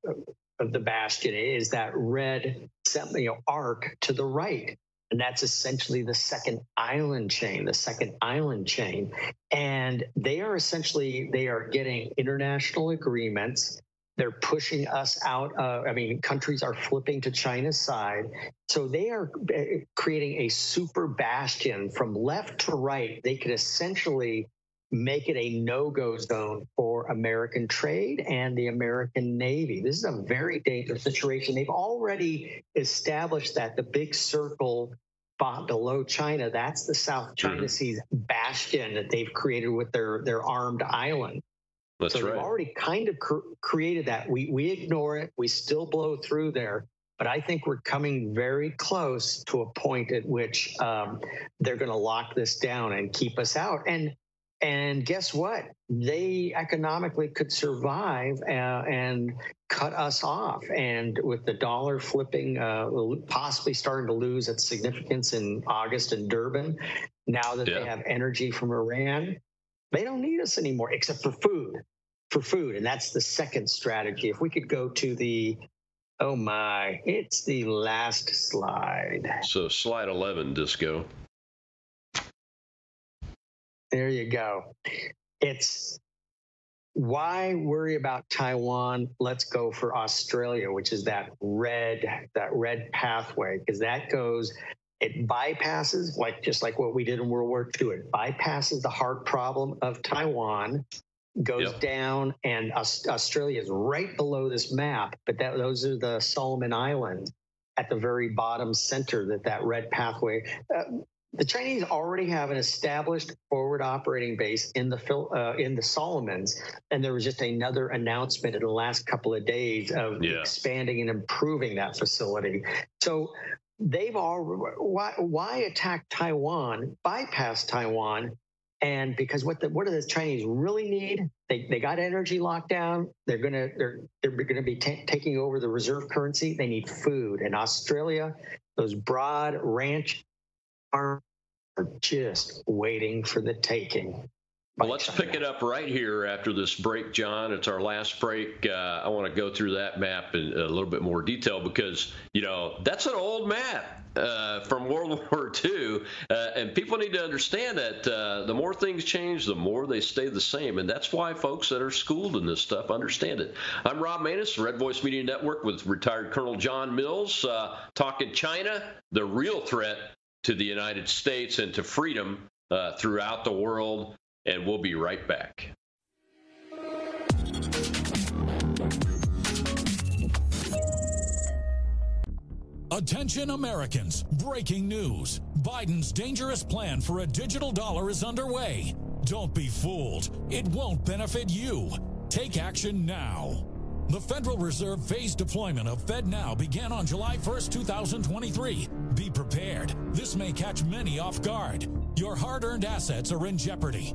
of the bastion is that red you know arc to the right. And that's essentially the second island chain the second island chain. And they are essentially they are getting international agreements. They're pushing us out uh, i mean countries are flipping to china's side. So they are uh, creating a super bastion from left to right. They could essentially make it a no-go zone for American trade and the American Navy. This is a very dangerous situation. They've already established that the big circle below China, that's the South China mm-hmm. Sea's bastion that they've created with their their armed island. That's so right. they've already kind of cr- created that. We we ignore it. We still blow through there. But I think we're coming very close to a point at which um, they're going to lock this down and keep us out. And and guess what? They economically could survive uh, and cut us off. And with the dollar flipping, uh, possibly starting to lose its significance in August in Durban, now that yeah. they have energy from Iran, they don't need us anymore, except for food. For food. And that's the second strategy. If we could go to the Oh my, it's the last slide. So, slide 11, Disco. There you go. It's why worry about Taiwan? Let's go for Australia, which is that red, that red pathway, because that goes, it bypasses, like just like what we did in World War II, it bypasses the heart problem of Taiwan, goes yep. down, and Australia is right below this map, but that those are the Solomon Islands at the very bottom center that that red pathway. Uh, the Chinese already have an established forward operating base in the uh, in the Solomons, and there was just another announcement in the last couple of days of yeah. expanding and improving that facility. So they've all why, why attack Taiwan, bypass Taiwan, and because what the what do the Chinese really need? They they got energy lockdown. They're gonna they're they're gonna be taking over the reserve currency. They need food. And Australia, those broad ranch are just waiting for the taking. Well, let's China. pick it up right here after this break, John. It's our last break. Uh, I want to go through that map in a little bit more detail because, you know, that's an old map. Uh, from <laughs> World War II, uh, and people need to understand that uh, the more things change, the more they stay the same, and that's why folks that are schooled in this stuff understand it. I'm Rob Maness, Red Voice Media Network, with retired Colonel John Mills, uh, talking China, the real threat to the United States and to freedom uh, throughout the world and we'll be right back. Attention Americans, breaking news. Biden's dangerous plan for a digital dollar is underway. Don't be fooled. It won't benefit you. Take action now. The Federal Reserve phased deployment of FedNow began on July 1st, 2023. Be prepared. This may catch many off guard. Your hard earned assets are in jeopardy.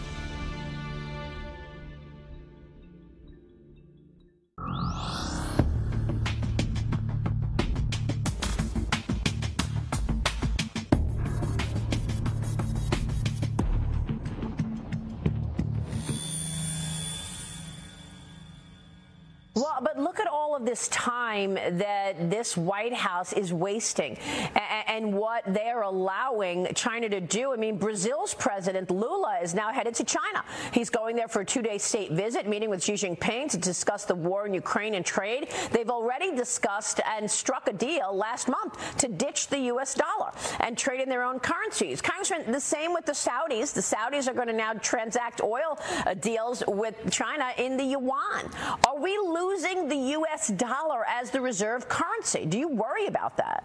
of this time that this White House is wasting and what they're allowing China to do. I mean, Brazil's president Lula is now headed to China. He's going there for a two day state visit, meeting with Xi Jinping to discuss the war in Ukraine and trade. They've already discussed and struck a deal last month to ditch the U.S. dollar and trade in their own currencies. Congressman, the same with the Saudis. The Saudis are going to now transact oil uh, deals with China in the yuan. Are we losing the U.S dollar as the reserve currency. Do you worry about that?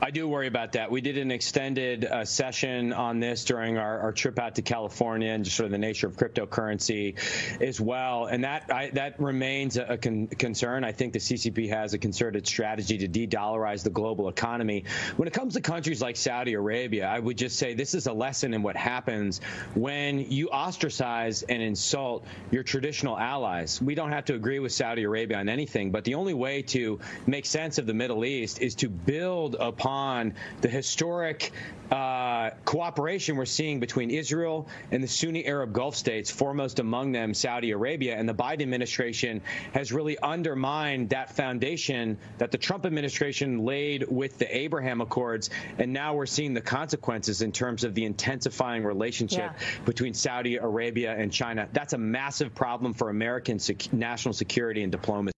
I do worry about that. We did an extended uh, session on this during our, our, trip out to California and just sort of the nature of cryptocurrency as well. And that I, that remains a, a con- concern. I think the CCP has a concerted strategy to de-dollarize the global economy. When it comes to countries like Saudi Arabia, I would just say this is a lesson in what happens when you ostracize and insult your traditional allies. We don't have to agree with Saudi Arabia on anything, but the only way to make sense of the Middle East is to build upon upon the historic uh, cooperation we're seeing between Israel and the Sunni Arab Gulf states, foremost among them Saudi Arabia. And the Biden administration has really undermined that foundation that the Trump administration laid with the Abraham Accords. And now we're seeing the consequences in terms of the intensifying relationship yeah. between Saudi Arabia and China. That's a massive problem for American sec- national security and diplomacy.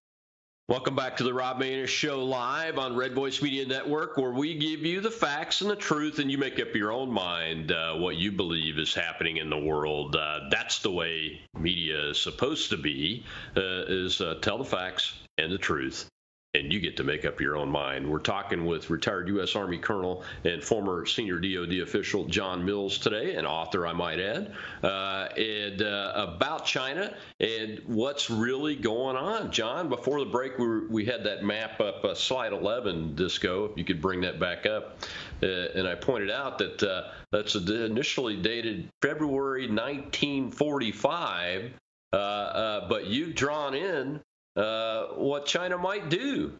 Welcome back to the Rob Maness Show live on Red Voice Media Network, where we give you the facts and the truth, and you make up your own mind uh, what you believe is happening in the world. Uh, that's the way media is supposed to be: uh, is uh, tell the facts and the truth, and you get to make up your own mind. We're talking with retired U.S. Army Colonel and former senior DoD official John Mills today, an author, I might add, uh, and uh, about China and what's really going on. John, before the break, we, were, we had that map up, uh, slide 11, Disco, if you could bring that back up. Uh, and I pointed out that uh, that's initially dated February 1945. Uh, but you've drawn in uh, what China might do.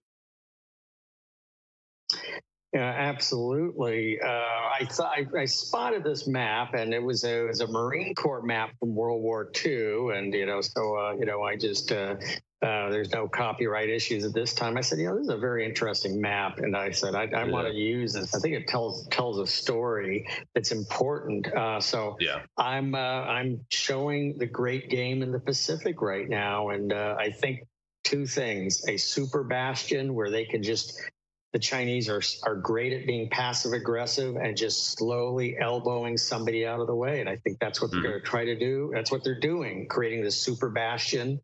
Yeah, absolutely. Uh, I, I, I, spotted this map, and it was a, it was a Marine Corps map from World War II, and you know, so uh, you know, I just uh, uh, there's no copyright issues at this time. I said, you know, this is a very interesting map, and I said, I, I yeah. want to use this. I think it tells tells a story that's important. Uh, so yeah. I'm uh, I'm showing the great game in the Pacific right now, and I think two things a super bastion where they can just the Chinese are are great at being passive aggressive and just slowly elbowing somebody out of the way. And I think that's what mm-hmm. they're going to try to do. That's what they're doing, creating this super bastion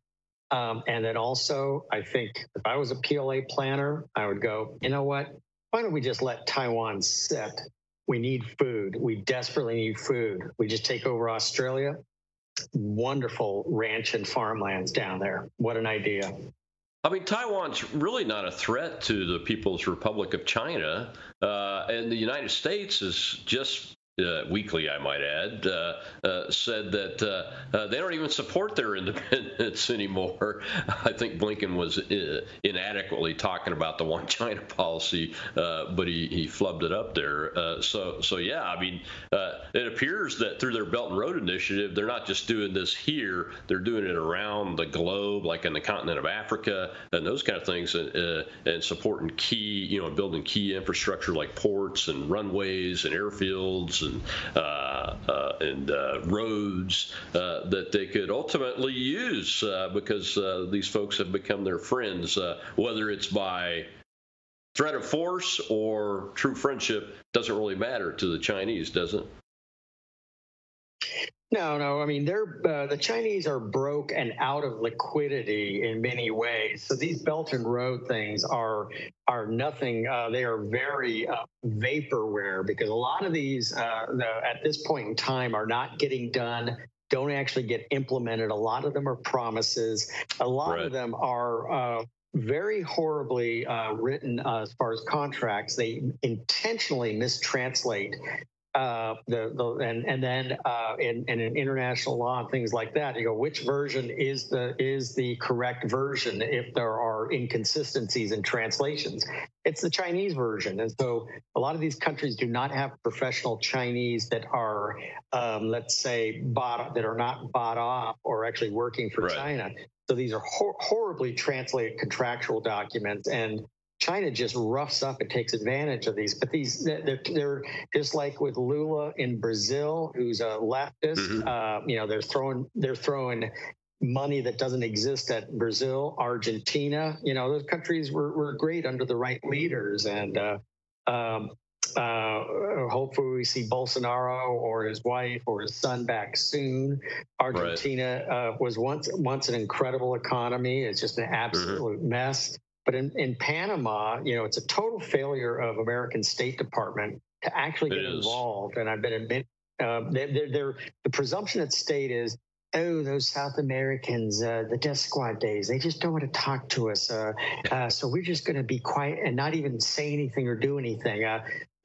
Um, and then also, I think if I was a PLA planner, I would go, you know what? Why don't we just let Taiwan sit? We need food. We desperately need food. We just take over Australia. Wonderful ranch and farmlands down there. What an idea. I mean, Taiwan's really not a threat to the People's Republic of China, uh, and the United States is just uh, weekly, I might add, uh, uh, said that uh, uh, they don't even support their <laughs> independence anymore. I think Blinken was uh, inadequately talking about the one China policy, but he, he flubbed it up there. so, so yeah, I mean, it appears that through their Belt and Road Initiative, they're not just doing this here; they're doing it around the globe, like in the continent of Africa and those kind of things, and, and supporting key, you know, building key infrastructure like ports and runways and airfields and uh, uh, and uh, roads that they could ultimately use because these folks have become their friends, whether it's by threat of force or true friendship doesn't really matter to the Chinese, does it? No, no. I mean, they're uh, the Chinese are broke and out of liquidity in many ways. So these Belt and Road things are are nothing. Uh, they are very uh, vaporware because a lot of these uh, the, at this point in time are not getting done. Don't actually get implemented. A lot of them are promises. A lot right. of them are uh, very horribly uh, written uh, as far as contracts. They intentionally mistranslate uh, the, the and and then uh, in, in international law and things like that, you go which version is the is the correct version if there are inconsistencies in translations. It's the Chinese version, and so a lot of these countries do not have professional Chinese that are, um, let's say, bought that are not bought off or actually working for right. China. So these are hor- horribly translated contractual documents, and China just roughs up and takes advantage of these. But these, they're, they're just like with Lula in Brazil, who's a leftist. Mm-hmm. Uh, you know, they're throwing they're throwing money that doesn't exist at Brazil, Argentina. You know, those countries were, were great under the right leaders, and uh, um, uh, hopefully we see Bolsonaro or his wife or his son back soon. Argentina right. uh, was once once an incredible economy. It's just an mm-hmm. absolute mm-hmm. mess. But in, in Panama, you know, it's a total failure of American State Department to actually get involved. And I've been admit, uh, they're, they're, the presumption at state is, oh, those South Americans, uh, the death squad days, they just don't want to talk to us. Uh, uh so we're just going to be quiet and not even say anything or do anything.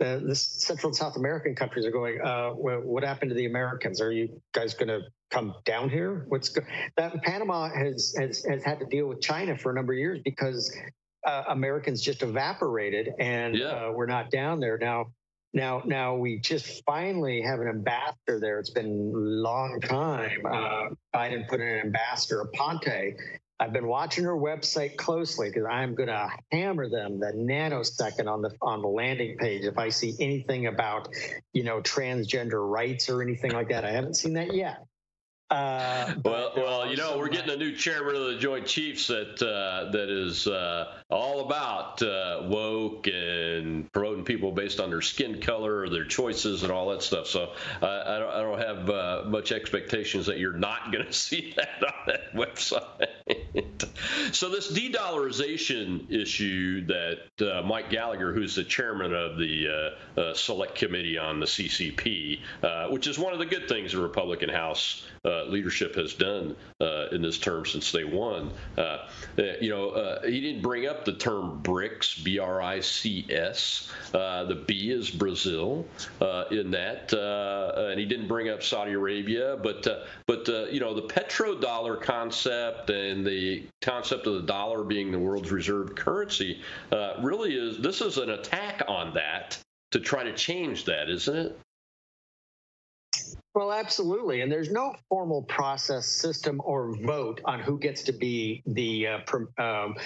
Uh, the, Central and South American countries are going, uh, what happened to the Americans? Are you guys going to come down here? What's go- that? Panama has, has has had to deal with China for a number of years because uh, Americans just evaporated and yeah. uh, we're not down there now. Now, now we just finally have an ambassador there. It's been a long time. Uh, Biden put in an ambassador, Aponte. I've been watching her website closely because I'm going to hammer them the nanosecond on the on the landing page if I see anything about, you know, transgender rights or anything like that. I haven't seen that yet. Uh, well, well, you know, we're getting a new chairman of the Joint Chiefs that uh, that is uh, all about uh, woke and promoting people based on their skin color or their choices and all that stuff. So I, don't, I don't have uh, much expectations that you're not going <laughs> to see that on that website. <laughs> so this de-dollarization issue that uh, Mike Gallagher, who's the chairman of the Select Committee on the CCP, which is one of the good things the Republican House uh, leadership has done uh, in this term since they won. Uh, eh, you know, uh, he didn't bring up the term BRICS, B-R-I-C-S. Uh, the B is Brazil uh, in that, and he didn't bring up Saudi Arabia. But but you know, the petrodollar concept and the concept of the dollar being the world's reserve currency really is this is an attack on that to try to change that, isn't it? Well, absolutely. And there's no formal process, system, or vote on who gets to be the, uh, um,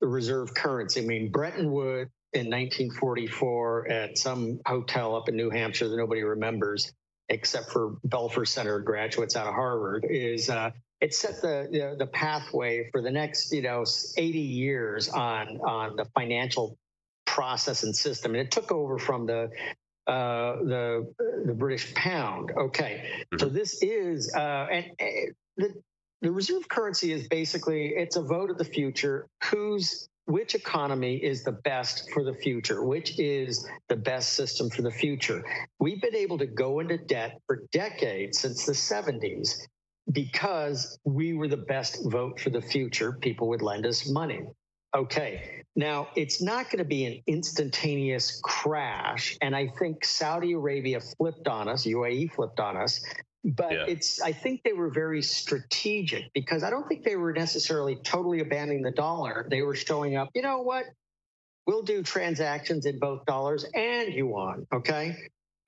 the reserve currency. I mean, Bretton Woods in 1944 at some hotel up in New Hampshire that nobody remembers, except for Belfer Center graduates out of Harvard, is uh, it set the you know, the pathway for the next you know 80 years on on the financial process and system. And it took over from the uh, the the British pound. Okay, mm-hmm. so this is uh, and, and the the reserve currency is basically it's a vote of the future. Who's which economy is the best for the future? Which is the best system for the future? We've been able to go into debt for decades since the 70s because we were the best vote for the future. People would lend us money. Okay. Now, it's not going to be an instantaneous crash. And I think Saudi Arabia flipped on us, UAE flipped on us. But yeah. it's, I think they were very strategic because I don't think they were necessarily totally abandoning the dollar. They were showing up, you know what? We'll do transactions in both dollars and yuan. Okay.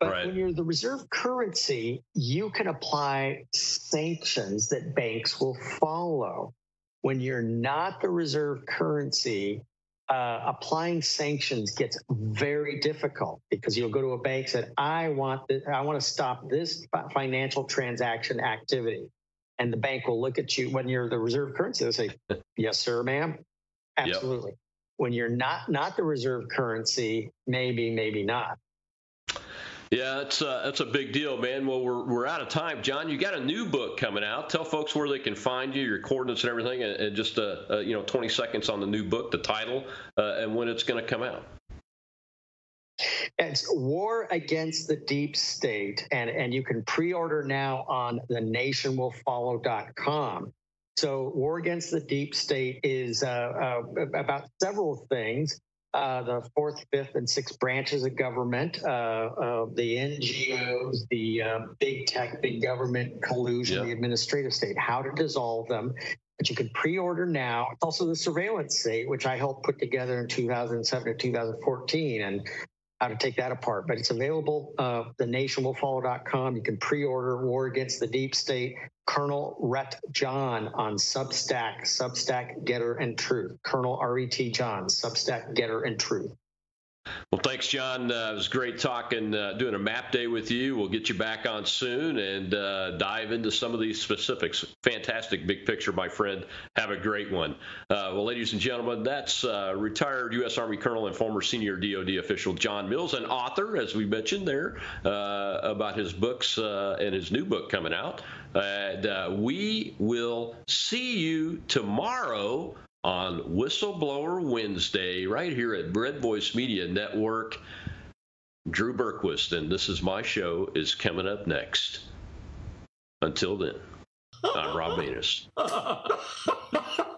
But right. when you're the reserve currency, you can apply sanctions that banks will follow when you're not the reserve currency, uh, applying sanctions gets very difficult because you'll go to a bank and say, I want this, I want to stop this financial transaction activity. And the bank will look at you when you're the reserve currency. They'll say, <laughs> Yes, sir, ma'am. Absolutely. Yep. When you're not not the reserve currency, maybe, maybe not. Yeah, it's uh, that's a big deal, man. Well, we're, we're out of time, John. You got a new book coming out. Tell folks where they can find you, your coordinates and everything, and, and just uh, uh, you know 20 seconds on the new book, the title, uh, and when it's going to come out. It's War Against the Deep State, and, and you can pre-order now on the nationwillfollow.com. So, War Against the Deep State is uh, uh, about several things. Uh, the fourth, fifth, and sixth branches of government, uh, uh, the NGOs, the uh, big tech, big government collusion, yep. the administrative state, how to dissolve them. But you can pre-order now. It's also the surveillance state, which I helped put together in 2007 to 2014, and how to take that apart. But it's available. Uh, the nationwillfollow.com. You can pre-order War Against the Deep State. Colonel Ret John on Substack, Substack GETTR and Truth. Colonel R.E.T. John, Substack GETTR and Truth. Well, thanks, John. Uh, it was great talking, uh, doing a map day with you. We'll get you back on soon and uh, dive into some of these specifics. Fantastic big picture, my friend. Have a great one. Uh, well, ladies and gentlemen, that's uh, retired U.S. Army Colonel and former senior DoD official John Mills, an author, as we mentioned there, uh, about his books and his new book coming out. And we will see you tomorrow on Whistleblower Wednesday right here at Red Voice Media Network. Drew Berquist, and this is my show, is coming up next. Until then, I'm Rob Maness. <laughs>